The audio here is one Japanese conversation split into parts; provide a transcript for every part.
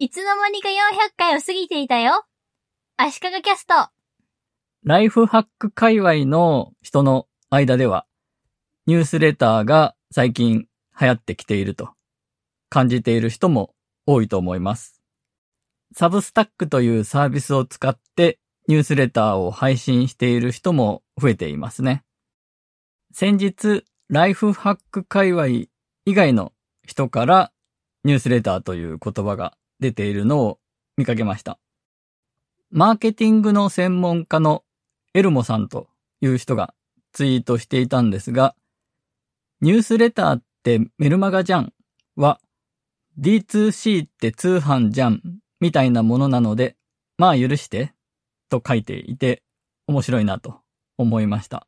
いつの間にか400回を過ぎていたよ。足利キャスト。ライフハック界隈の人の間では、ニュースレターが最近流行ってきていると感じている人も多いと思います。サブスタックというサービスを使ってニュースレターを配信している人も増えていますね。先日、ライフハック界隈以外の人からニュースレターという言葉が出ているのを見かけました。マーケティングの専門家のエルモさんという人がツイートしていたんですが、ニュースレターってメルマガじゃんは D2C って通販じゃんみたいなものなので、まあ許してと書いていて面白いなと思いました。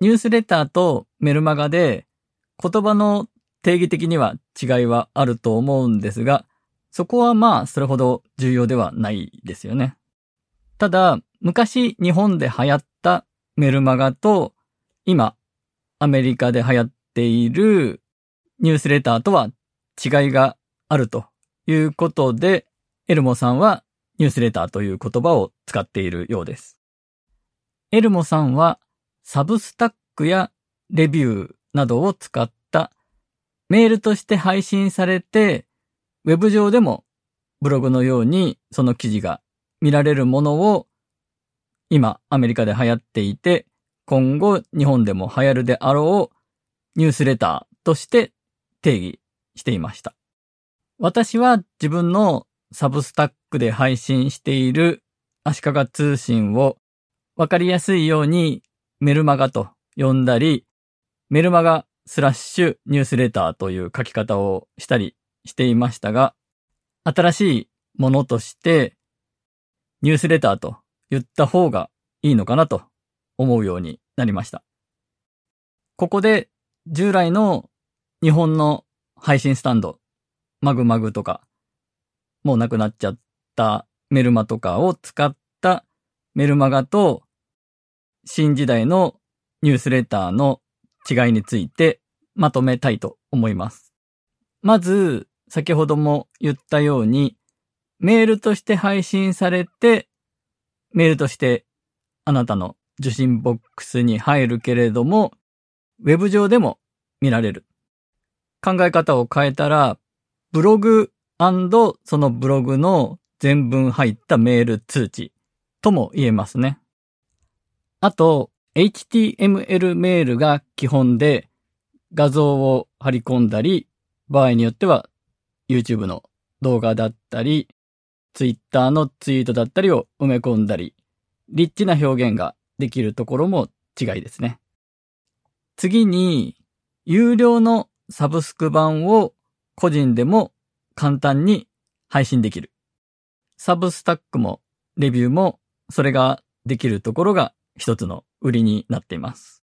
ニュースレターとメルマガで言葉の定義的には違いはあると思うんですが、そこはまあそれほど重要ではないですよね。ただ、昔日本で流行ったメルマガと今アメリカで流行っているニュースレターとは違いがあるということで、エルモさんはニュースレターという言葉を使っているようです。エルモさんはサブスタックやレビューなどを使ったメールとして配信されて、ウェブ上でもブログのようにその記事が見られるものを今アメリカで流行っていて、今後日本でも流行るであろうニュースレターとして定義していました。私は自分のサブスタックで配信している足利通信をわかりやすいようにメルマガと呼んだり、メルマガスラッシュニュースレターという書き方をしたりしていましたが、新しいものとしてニュースレターと言った方がいいのかなと思うようになりました。ここで従来の日本の配信スタンド、マグマグとか、もうなくなっちゃったメルマとかを使ったメルマガと新時代のニュースレターの違いについてまとめたいと思います。まず、先ほども言ったように、メールとして配信されて、メールとしてあなたの受信ボックスに入るけれども、ウェブ上でも見られる。考え方を変えたら、ブログそのブログの全文入ったメール通知とも言えますね。あと、HTML メールが基本で画像を貼り込んだり、場合によっては YouTube の動画だったり、Twitter のツイートだったりを埋め込んだり、リッチな表現ができるところも違いですね。次に、有料のサブスク版を個人でも簡単に配信できる。サブスタックもレビューもそれができるところが一つの売りになっています。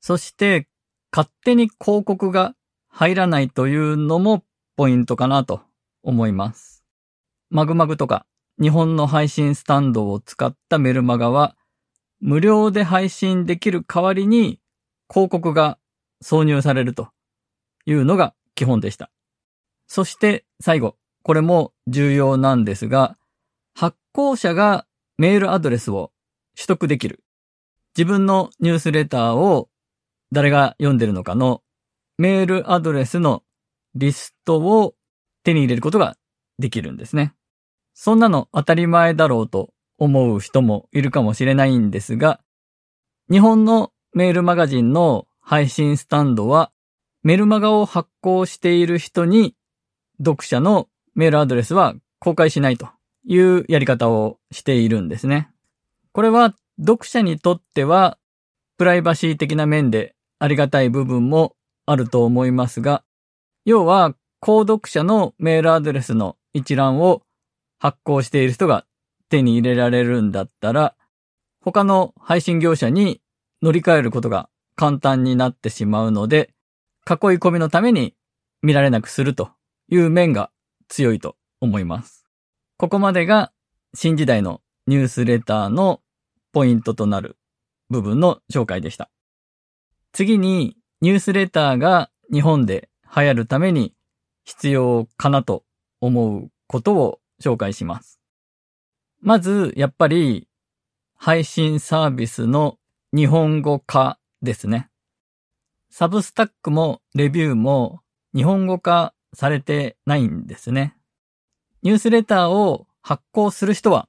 そして勝手に広告が入らないというのもポイントかなと思います。マグマグとか日本の配信スタンドを使ったメルマガは無料で配信できる代わりに広告が挿入されるというのが基本でした。そして最後、これも重要なんですが、発行者がメールアドレスを取得できる。自分のニュースレターを誰が読んでるのかのメールアドレスのリストを手に入れることができるんですね。そんなの当たり前だろうと思う人もいるかもしれないんですが、日本のメールマガジンの配信スタンドはメルマガを発行している人に読者のメールアドレスは公開しないというやり方をしているんですね。これは読者にとってはプライバシー的な面でありがたい部分もあると思いますが、要は購読者のメールアドレスの一覧を発行している人が手に入れられるんだったら、他の配信業者に乗り換えることが簡単になってしまうので、囲い込みのために見られなくするという面が強いと思います。ここまでが新時代のニュースレターのポイントとなる部分の紹介でした。次にニュースレターが日本で流行るために必要かなと思うことを紹介します。まず、やっぱり、配信サービスの日本語化ですね。サブスタックもレビューも日本語化されてないんですね。ニュースレターを発行する人は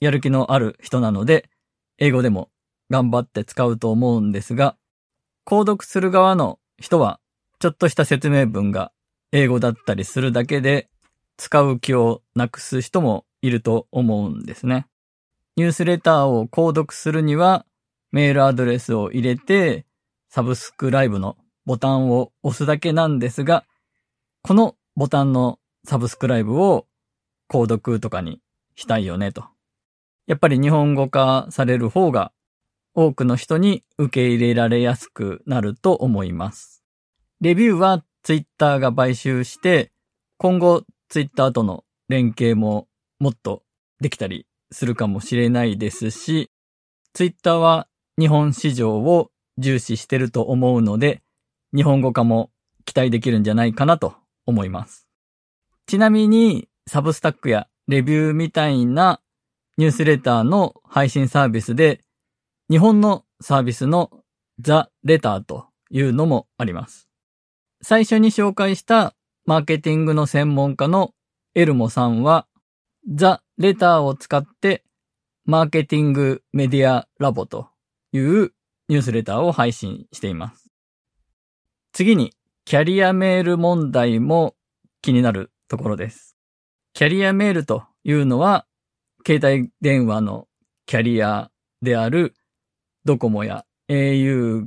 やる気のある人なので、英語でも頑張って使うと思うんですが、購読する側の人はちょっとした説明文が英語だったりするだけで使う気をなくす人もいると思うんですね。ニュースレターを購読するにはメールアドレスを入れてサブスクライブのボタンを押すだけなんですが、このボタンのサブスクライブを購読とかにしたいよねと。やっぱり日本語化される方が多くの人に受け入れられやすくなると思います。レビューはツイッターが買収して、今後ツイッターとの連携ももっとできたりするかもしれないですし、ツイッターは日本市場を重視してると思うので、日本語化も期待できるんじゃないかなと思います。ちなみに、サブスタックやレビューみたいなニュースレターの配信サービスで、日本のサービスのザ・レターというのもあります。最初に紹介したマーケティングの専門家のエルモさんは、ザ・レターを使ってマーケティングメディアラボというニュースレターを配信しています。次に、キャリアメール問題も気になるところです。キャリアメールというのは、携帯電話のキャリアであるドコモや au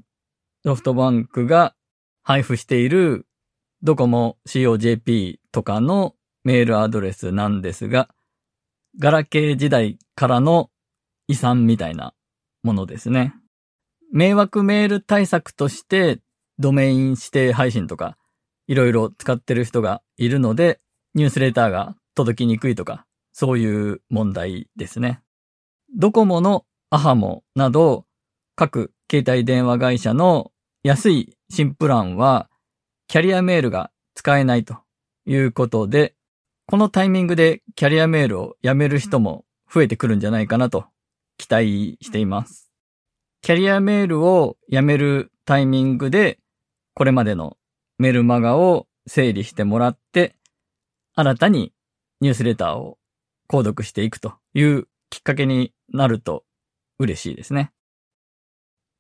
ソフトバンクが配布しているドコモ COJP とかのメールアドレスなんですが、ガラケー時代からの遺産みたいなものですね。迷惑メール対策としてドメイン指定配信とかいろいろ使ってる人がいるので、ニュースレターが届きにくいとか、そういう問題ですね。ドコモのアハモなど、各携帯電話会社の安い新プランは、キャリアメールが使えないということで、このタイミングでキャリアメールをやめる人も増えてくるんじゃないかなと期待しています。キャリアメールをやめるタイミングで、これまでのメルマガを整理してもらって、新たにニュースレターを購読していくというきっかけになると嬉しいですね。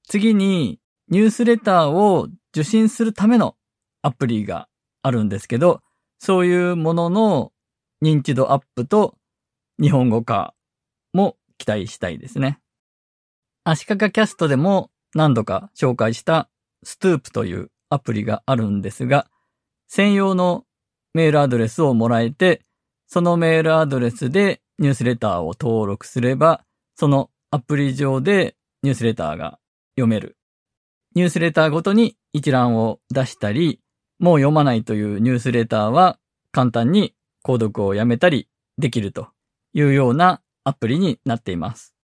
次に、ニュースレターを受信するためのアプリがあるんですけど、そういうものの認知度アップと日本語化も期待したいですね。足利キャストでも何度か紹介したストゥープというアプリがあるんですが、専用のメールアドレスをもらえて、そのメールアドレスでニュースレターを登録すれば、そのアプリ上でニュースレターが読める。ニュースレターごとに一覧を出したり、もう読まないというニュースレターは簡単に購読をやめたりできるというようなアプリになっています。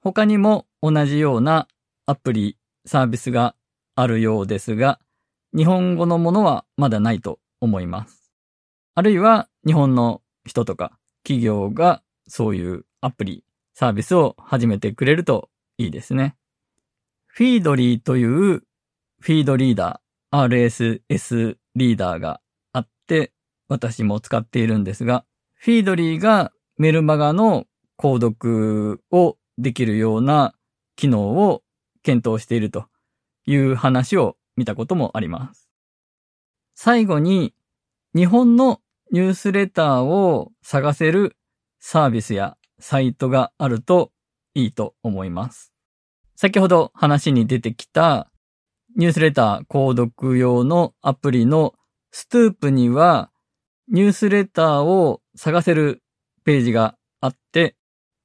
他にも同じようなアプリ、サービスがあるようですが、日本語のものはまだないと思います。あるいは日本の人とか企業がそういうアプリ、サービスを始めてくれるといいですね。フィードリーというフィードリーダー、RSS リーダーがあって、私も使っているんですが、フィードリーがメルマガの購読をできるような機能を検討しているという話を見たこともあります。最後に、日本のニュースレターを探せるサービスやサイトがあるといいと思います。先ほど話に出てきたニュースレター購読用のアプリのストゥープにはニュースレターを探せるページがあって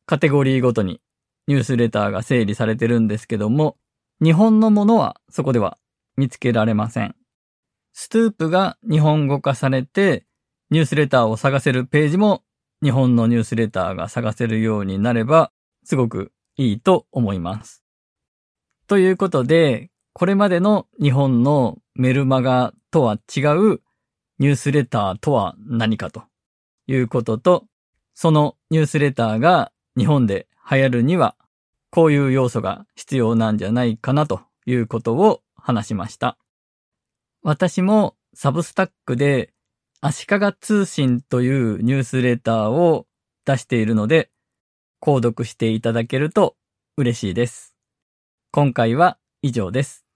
カテゴリーごとにニュースレターが整理されてるんですけども日本のものはそこでは見つけられません。ストゥープが日本語化されてニュースレターを探せるページも日本のニュースレターが探せるようになればすごくいいと思います。ということで、これまでの日本のメルマガとは違うニュースレターとは何かということと、そのニュースレターが日本で流行るには、こういう要素が必要なんじゃないかなということを話しました。私もサブスタックで足利通信というニュースレターを出しているので、購読していただけると嬉しいです。今回は以上です。